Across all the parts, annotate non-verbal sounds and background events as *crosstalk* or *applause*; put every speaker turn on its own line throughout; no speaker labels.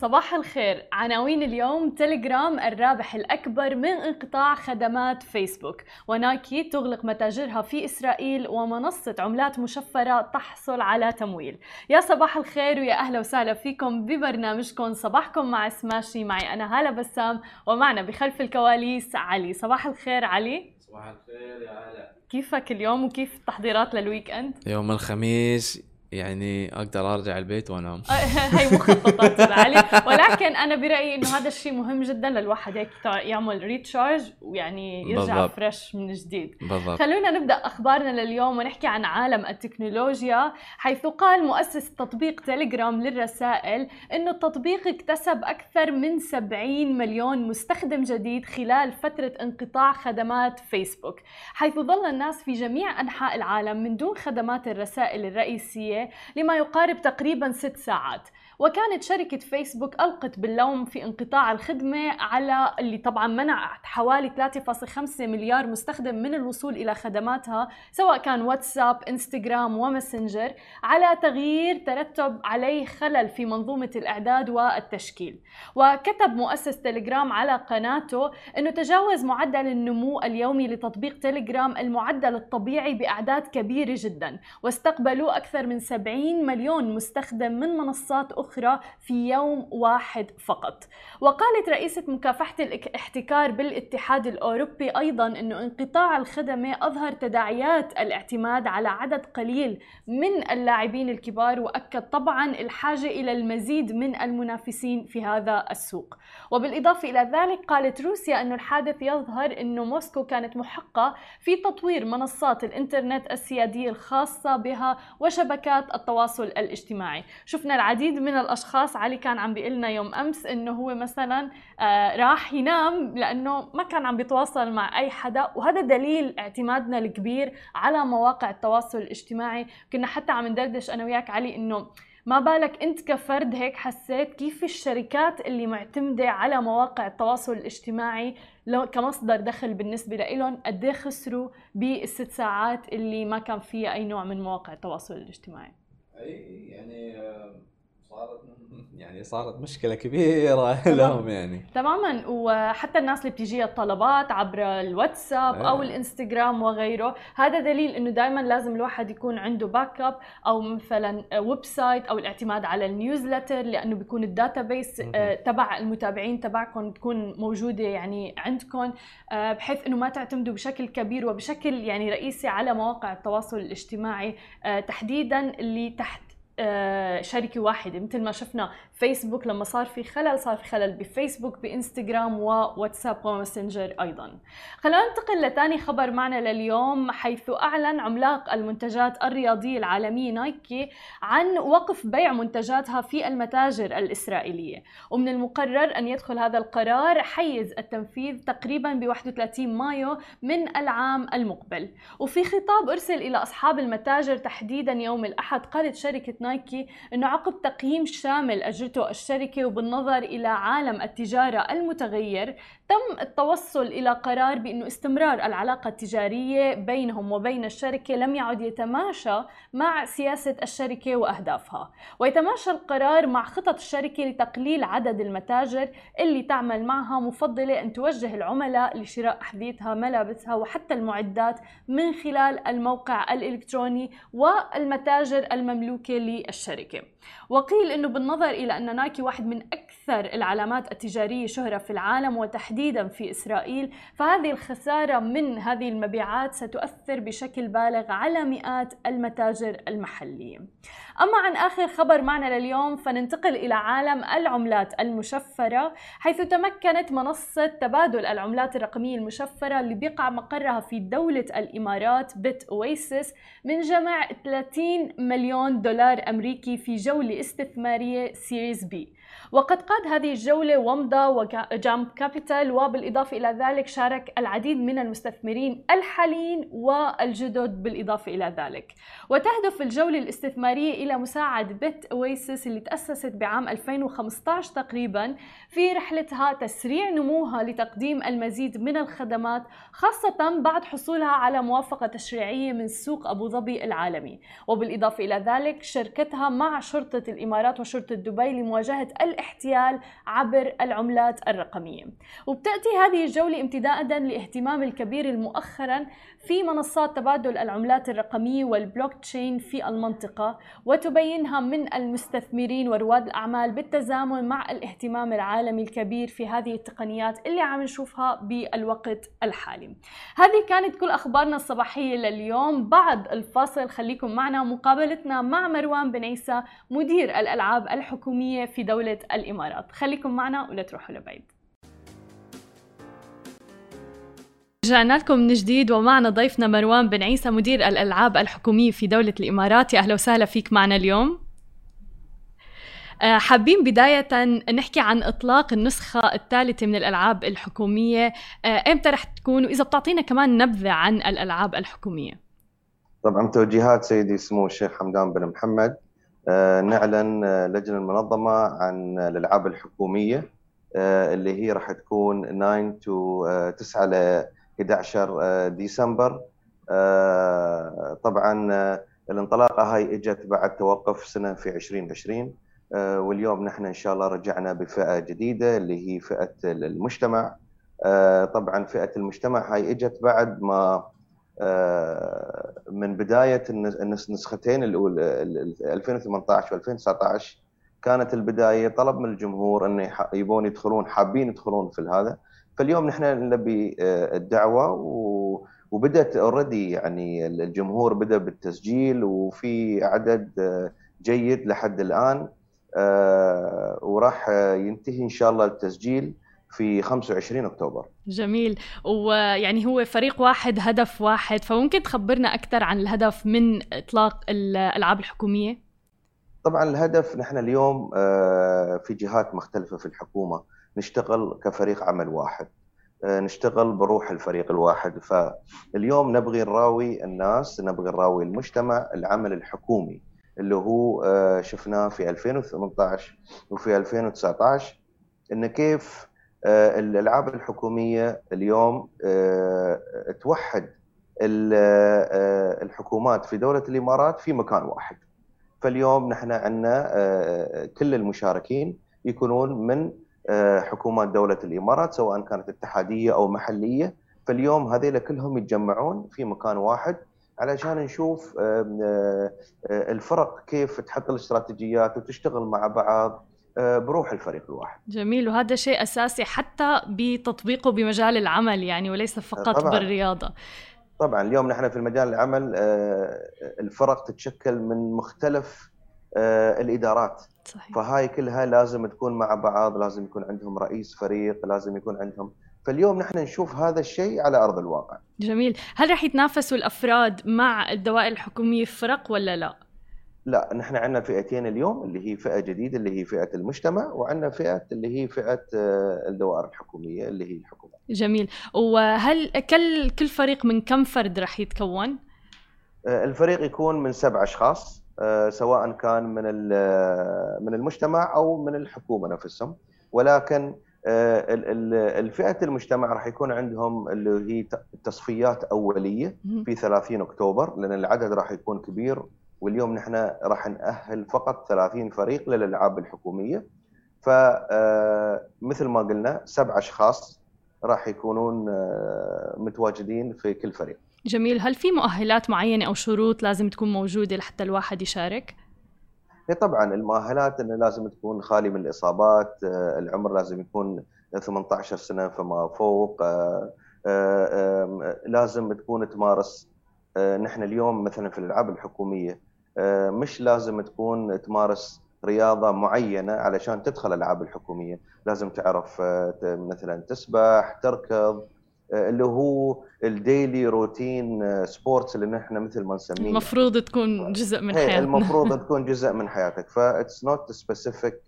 صباح الخير. عناوين اليوم تليجرام الرابح الأكبر من انقطاع خدمات فيسبوك. ونايكي تغلق متاجرها في إسرائيل ومنصة عملات مشفرة تحصل على تمويل. يا صباح الخير ويا أهلا وسهلا فيكم ببرنامجكم. صباحكم مع سماشي معي أنا هالة بسام ومعنا بخلف الكواليس علي. صباح الخير علي.
صباح الخير يا هلا.
كيفك اليوم وكيف التحضيرات للويك إند؟
يوم الخميس يعني أقدر أرجع البيت وأنام *laughs*
هي مخططات علي ولكن أنا برأيي إنه هذا الشيء مهم جدا للواحد هيك يعمل recharge ويعني يرجع بالضبط. fresh من جديد بالضبط. خلونا نبدأ أخبارنا لليوم ونحكي عن عالم التكنولوجيا حيث قال مؤسس تطبيق تليجرام للرسائل إنه التطبيق اكتسب أكثر من 70 مليون مستخدم جديد خلال فترة انقطاع خدمات فيسبوك حيث ظل الناس في جميع أنحاء العالم من دون خدمات الرسائل الرئيسية لما يقارب تقريبا ست ساعات. وكانت شركة فيسبوك ألقت باللوم في انقطاع الخدمة على اللي طبعا منعت حوالي 3.5 مليار مستخدم من الوصول إلى خدماتها سواء كان واتساب إنستغرام وماسنجر على تغيير ترتب عليه خلل في منظومة الإعداد والتشكيل. وكتب مؤسس تليجرام على قناته أنه تجاوز معدل النمو اليومي لتطبيق تليجرام المعدل الطبيعي بأعداد كبيرة جدا واستقبلوا أكثر من 70 مليون مستخدم من منصات أخرى أخرى في يوم واحد فقط. وقالت رئيسة مكافحة الاحتكار بالاتحاد الأوروبي أيضا أنه انقطاع الخدمة أظهر تداعيات الاعتماد على عدد قليل من اللاعبين الكبار وأكد طبعا الحاجة إلى المزيد من المنافسين في هذا السوق. وبالإضافة إلى ذلك قالت روسيا أنه الحادث يظهر أنه موسكو كانت محقة في تطوير منصات الإنترنت السيادية الخاصة بها وشبكات التواصل الاجتماعي. شفنا العديد من الأشخاص علي كان عم بيقول لنا يوم أمس إنه هو مثلا آه راح ينام لأنه ما كان عم بيتواصل مع أي حدا وهذا دليل اعتمادنا الكبير على مواقع التواصل الاجتماعي. كنا حتى عم ندردش أنا وياك علي إنه ما بالك أنت كفرد هيك حسيت كيف الشركات اللي معتمدة على مواقع التواصل الاجتماعي كمصدر دخل بالنسبة لهم قد إيه خسروا بالست ساعات اللي ما كان فيها أي نوع من مواقع التواصل الاجتماعي؟
أي يعني صارت *laughs* يعني صارت مشكلة كبيرة *laughs* لهم يعني.
تماما. وحتى الناس اللي بتجيها الطلبات عبر الواتساب أو إيه. الإنستغرام وغيره هذا دليل إنه دائما لازم الواحد يكون عنده back up أو مثلا website أو الاعتماد على ال newsletter لأنه بيكون ال data base آه، تبع المتابعين تبعكم تكون موجودة يعني عندكم آه، بحيث إنه ما تعتمدوا بشكل كبير وبشكل يعني رئيسي على مواقع التواصل الاجتماعي آه، تحديدا اللي تحت شركة واحدة. مثل ما شفنا فيسبوك لما صار في خلل صار في خلل بفيسبوك بإنستغرام وواتساب وماسنجر أيضا. خلينا ننتقل لثاني خبر معنا لليوم حيث أعلن عملاق المنتجات الرياضية العالمية نايكي عن وقف بيع منتجاتها في المتاجر الإسرائيلية. ومن المقرر أن يدخل هذا القرار حيز التنفيذ تقريبا ب 31 مايو من العام المقبل. وفي خطاب أرسل إلى أصحاب المتاجر تحديدا يوم الأحد قالت شركة نايكي إنه عقب تقييم شامل أجرته الشركة وبالنظر إلى عالم التجارة المتغير تم التوصل إلى قرار بإنه استمرار العلاقة التجارية بينهم وبين الشركة لم يعد يتماشى مع سياسة الشركة وأهدافها. ويتماشى القرار مع خطط الشركة لتقليل عدد المتاجر اللي تعمل معها مفضلة أن توجه العملاء لشراء أحذيتها ملابسها وحتى المعدات من خلال الموقع الإلكتروني والمتاجر المملوكة للشركة. وقيل إنه بالنظر إلى أن نايكي واحد من أكثر العلامات التجارية شهرة في العالم وتحديدا في إسرائيل فهذه الخسارة من هذه المبيعات ستؤثر بشكل بالغ على مئات المتاجر المحلية. أما عن آخر خبر معنا لليوم فننتقل إلى عالم العملات المشفرة حيث تمكنت منصة تبادل العملات الرقمية المشفرة اللي بيقع مقرها في دولة الإمارات بيت اويسس من جمع 30 مليون دولار أمريكي في جولة استثمارية series B وقد قاد هذه الجولة ومضة وجامب كابيتال وبالإضافة إلى ذلك شارك العديد من المستثمرين الحاليين والجدد بالإضافة إلى ذلك. وتهدف الجولة الاستثمارية إلى مساعدة بيت oasis اللي تأسست بعام 2015 تقريبا في رحلتها تسريع نموها لتقديم المزيد من الخدمات خاصة بعد حصولها على موافقة تشريعية من سوق أبو ظبي العالمي. وبالإضافة إلى ذلك شركتها مع شرطة الإمارات وشرطة دبي لمواجهة الاحتيال عبر العملات الرقمية. وبتأتي هذه الجولة امتدادا لاهتمام الكبير مؤخرا في منصات تبادل العملات الرقمية والبلوك تشين في المنطقة وتبينها من المستثمرين ورواد الأعمال بالتزامن مع الاهتمام العالمي الكبير في هذه التقنيات اللي عم نشوفها بالوقت الحالي. هذه كانت كل أخبارنا الصباحية لليوم. بعد الفاصل خليكم معنا. مقابلتنا مع مروان بن عيسى مدير الألعاب الحكومية في دولة الإمارات. خليكم معنا ولا تروحوا لبعيد. رجعنا لكم من جديد ومعنا ضيفنا مروان بن عيسى مدير الألعاب الحكومية في دولة الإمارات. يا أهلا وسهلا فيك معنا اليوم. آه، حابين بداية نحكي عن إطلاق النسخة الثالثة من الألعاب الحكومية. آه، إمتى رح تكون؟ وإذا بتعطينا كمان نبذة عن الألعاب الحكومية.
طبعا توجيهات سيدي سمو الشيخ حمدان بن محمد. نعلن لجنة المنظمة عن الألعاب الحكومية اللي هي راح تكون 9 to 9 ل 11 ديسمبر. طبعا الانطلاقة هاي إجت بعد توقف سنة في 2020 آه، واليوم نحن إن شاء الله رجعنا بفئة جديدة اللي هي فئة المجتمع. آه، طبعا فئة المجتمع هاي إجت بعد ما آه، من بداية النسختين الاولى 2018 و2019 كانت البداية طلب من الجمهور انه يبون يدخلون حابين يدخلون في هذا. فاليوم نحن نبي الدعوة وبدأت اوريدي يعني الجمهور بدأ بالتسجيل وفي عدد جيد لحد الآن آه، وراح ينتهي إن شاء الله التسجيل. في 25 أكتوبر.
جميل. ويعني هو فريق واحد هدف واحد فممكن تخبرنا أكثر عن الهدف من إطلاق الألعاب الحكومية؟
طبعا الهدف نحن اليوم آه، في جهات مختلفة في الحكومة. نشتغل كفريق عمل واحد. آه، نشتغل بروح الفريق الواحد. فاليوم نبغي نراوي الناس نبغي نراوي المجتمع العمل الحكومي اللي هو آه، شفناه في 2018 وفي 2019 إن كيف الألعاب الحكومية اليوم آه، توحد الحكومات في دولة الإمارات في مكان واحد. فاليوم نحن عندنا كل المشاركين يكونون من حكومات دولة الإمارات سواء كانت اتحادية أو محلية فاليوم هذيلا كلهم يتجمعون في مكان واحد علشان نشوف آه، الفرق كيف تحط الاستراتيجيات وتشتغل مع بعض آه، بروح الفريق الواحد.
جميل وهذا شيء أساسي حتى بتطبيقه بمجال العمل يعني وليس فقط طبعًا. بالرياضة.
طبعا اليوم نحن في مجال العمل آه، الفرق تتشكل من مختلف الإدارات صحيح. فهاي كلها لازم تكون مع بعض لازم يكون عندهم رئيس فريق لازم يكون عندهم فاليوم نحن نشوف هذا الشيء على أرض الواقع.
جميل، هل راح يتنافسوا الأفراد مع الدوائر الحكوميه في فرق ولا لا؟
لا نحن عندنا فئتين اليوم اللي هي فئة جديدة اللي هي فئة المجتمع وعندنا فئة اللي هي فئة آه، الدوائر الحكومية اللي هي الحكومة.
جميل، وهل كل كل فريق من كم فرد راح يتكون؟
آه، الفريق يكون من سبع أشخاص آه، سواء كان من من المجتمع أو من الحكومة نفسهم ولكن الفئه المجتمع راح يكون عندهم اللي هي تصفيات أولية في 30 أكتوبر لأن العدد راح يكون كبير واليوم نحن راح نأهل فقط 30 فريق للألعاب الحكومية فمثل آه، ما قلنا سبع أشخاص راح يكونون آه، متواجدين في كل فريق.
جميل، هل في مؤهلات معينة أو شروط لازم تكون موجودة لحتى الواحد يشارك؟
هي طبعا المؤهلات إنه لازم تكون خالي من الإصابات آه، العمر لازم يكون 18 سنة فما فوق لازم تكون تمارس نحن اليوم مثلا في الألعاب الحكومية مش لازم تكون تمارس رياضة معينة علشان تدخل الالعاب الحكومية. لازم تعرف مثلا تسبح تركض اللي هو الديلي روتين سبورتس اللي نحن مثل ما نسميه.
المفروض تكون جزء من حياتنا.
المفروض *laughs* تكون جزء من حياتك. That's not specific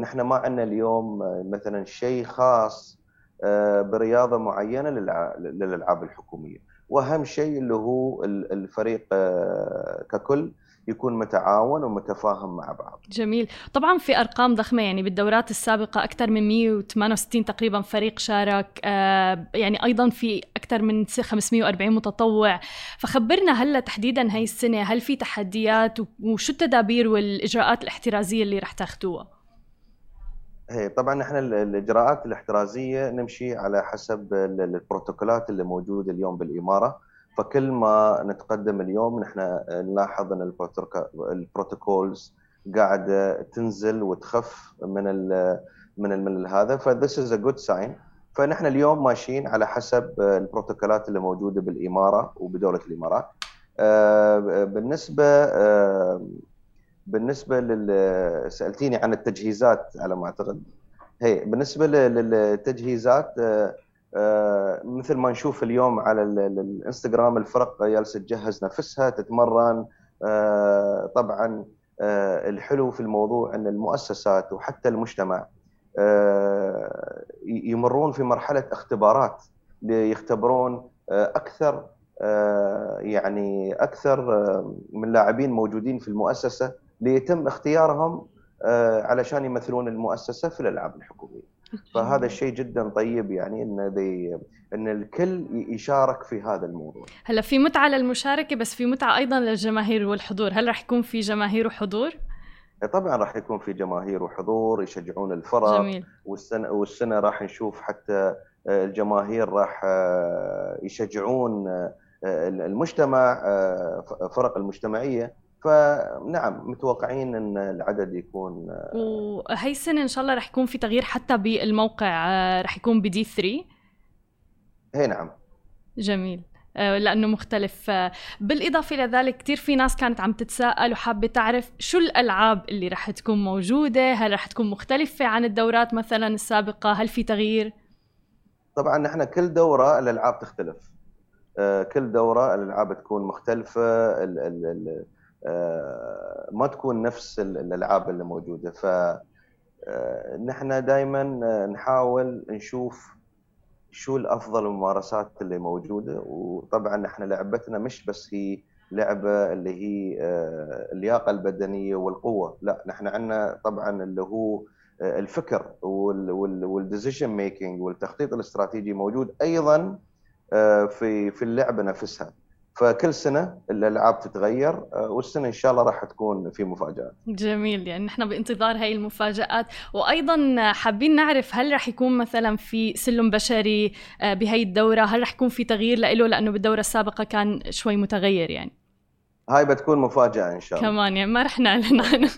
نحن ما عندنا اليوم آه، مثلا شيء خاص آه، برياضة معينة للألعاب الحكومية. وأهم شيء اللي هو الفريق آه، ككل يكون متعاون ومتفاهم مع بعض.
جميل. طبعا في أرقام ضخمة يعني بالدورات السابقة أكثر من 168 تقريبا فريق شارك آه يعني أيضا في أكثر من 540 متطوع. فخبرنا هلأ تحديدا هاي السنة هل في تحديات وشو التدابير والإجراءات الاحترازية اللي رح تاخذوها
هي طبعا إحنا الإجراءات الاحترازية نمشي على حسب البروتوكولات اللي موجودة اليوم بالإمارة. فكل ما نتقدم اليوم نحن نلاحظ إن ال protocols قاعدة تنزل وتخف من ال من ال من هذا. ف this is a good sign فنحن اليوم ماشيين على حسب البروتوكولات اللي موجودة بالإمارة وبدولة الإمارات. آه، بالنسبة آه، بالنسبة لل سألتيني عن التجهيزات على ما أعتقد. هي بالنسبة للتجهيزات آه، آه، مثل ما نشوف اليوم على الإنستغرام الفرق جالسة تجهز نفسها تتمرن. آه، طبعا الحلو في الموضوع إن المؤسسات وحتى المجتمع يمرون في مرحلة اختبارات ليختبرون أكثر يعني أكثر من لاعبين موجودين في المؤسسة. ليتم اختيارهم آه، علشان يمثلون المؤسسة في الألعاب الحكومية. فهذا الشيء جدا طيب يعني إن إن الكل يشارك في هذا الموضوع.
هلا في متعة للمشاركة بس في متعة أيضا للجماهير والحضور، هل راح يكون في جماهير وحضور؟
طبعا راح يكون في جماهير وحضور يشجعون الفرق
جميل.
والسنة والسنة راح نشوف حتى آه، الجماهير راح آه، يشجعون المجتمع فرق المجتمعية فنعم متوقعين إن العدد يكون
وهي السنة إن شاء الله رح يكون في تغيير حتى بالموقع رح يكون بدي 3
هي نعم.
جميل. آه، لأنه مختلف. آه، بالإضافة إلى ذلك كثير في ناس كانت عم تتساءل وحابة تعرف شو الألعاب اللي رح تكون موجودة هل رح تكون مختلفة عن الدورات مثلا السابقة؟ هل في تغيير؟
طبعا نحن كل دورة الألعاب تختلف. آه، كل دورة الألعاب تكون مختلفة ال ال ال آه، ما تكون نفس الألعاب اللي موجودة. ف آه، نحن دائما نحاول نشوف شو الأفضل الممارسات اللي موجودة. وطبعا نحن لعبتنا مش بس هي لعبة اللي هي آه، اللياقة البدنية والقوة. لا نحن عندنا طبعا اللي هو الفكر وال decision making والتخطيط الاستراتيجي موجود أيضا في في اللعبة نفسها. فكل سنة الألعاب تتغير آه، والسنة إن شاء الله راح تكون في مفاجآت.
جميل يعني نحن بانتظار هاي المفاجآت وأيضا حابين نعرف هل راح يكون مثلا في سلم بشري آه، بهي الدورة هل راح يكون في تغيير له لأنه بالدورة السابقة كان شوي متغير يعني.
هاي بتكون مفاجأة إن شاء
الله. كمان يعني ما رح نعلن عنها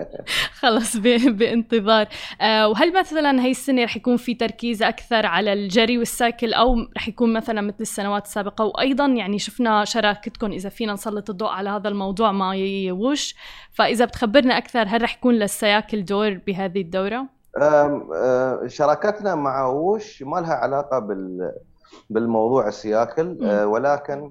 *laughs* خلص بانتظار. آه وهل مثلا هي السنة رح يكون في تركيز أكثر على الجري والسايكل أو رح يكون مثلا مثل السنوات السابقة؟ وأيضا يعني شفنا شراكتكم إذا فينا نسلط الضوء على هذا الموضوع مع وش فإذا بتخبرنا أكثر هل رح يكون للسياكل دور بهذه الدورة؟
آه، شراكتنا مع وش ما لها علاقة بال بالموضوع السياكل آه، ولكن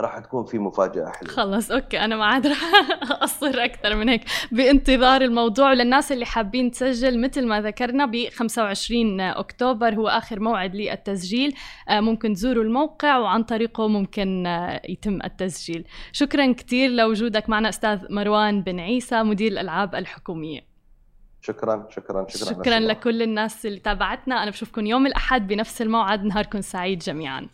راح تكون في مفاجأة حلوة.
خلص أوكي أنا ما عاد راح *laughs* اقصر أكثر من هيك. بانتظار الموضوع للناس اللي حابين تسجل مثل ما ذكرنا ب 25 أكتوبر هو آخر موعد للتسجيل. آه، ممكن تزوروا الموقع وعن طريقه ممكن آه، يتم التسجيل. شكرا كثير لوجودك معنا أستاذ مروان بن عيسى مدير الألعاب الحكومية.
شكرا شكرا
شكرا. شكرا لكل الناس اللي تابعتنا. أنا بشوفكم يوم الأحد بنفس الموعد. نهاركم سعيد جميعا.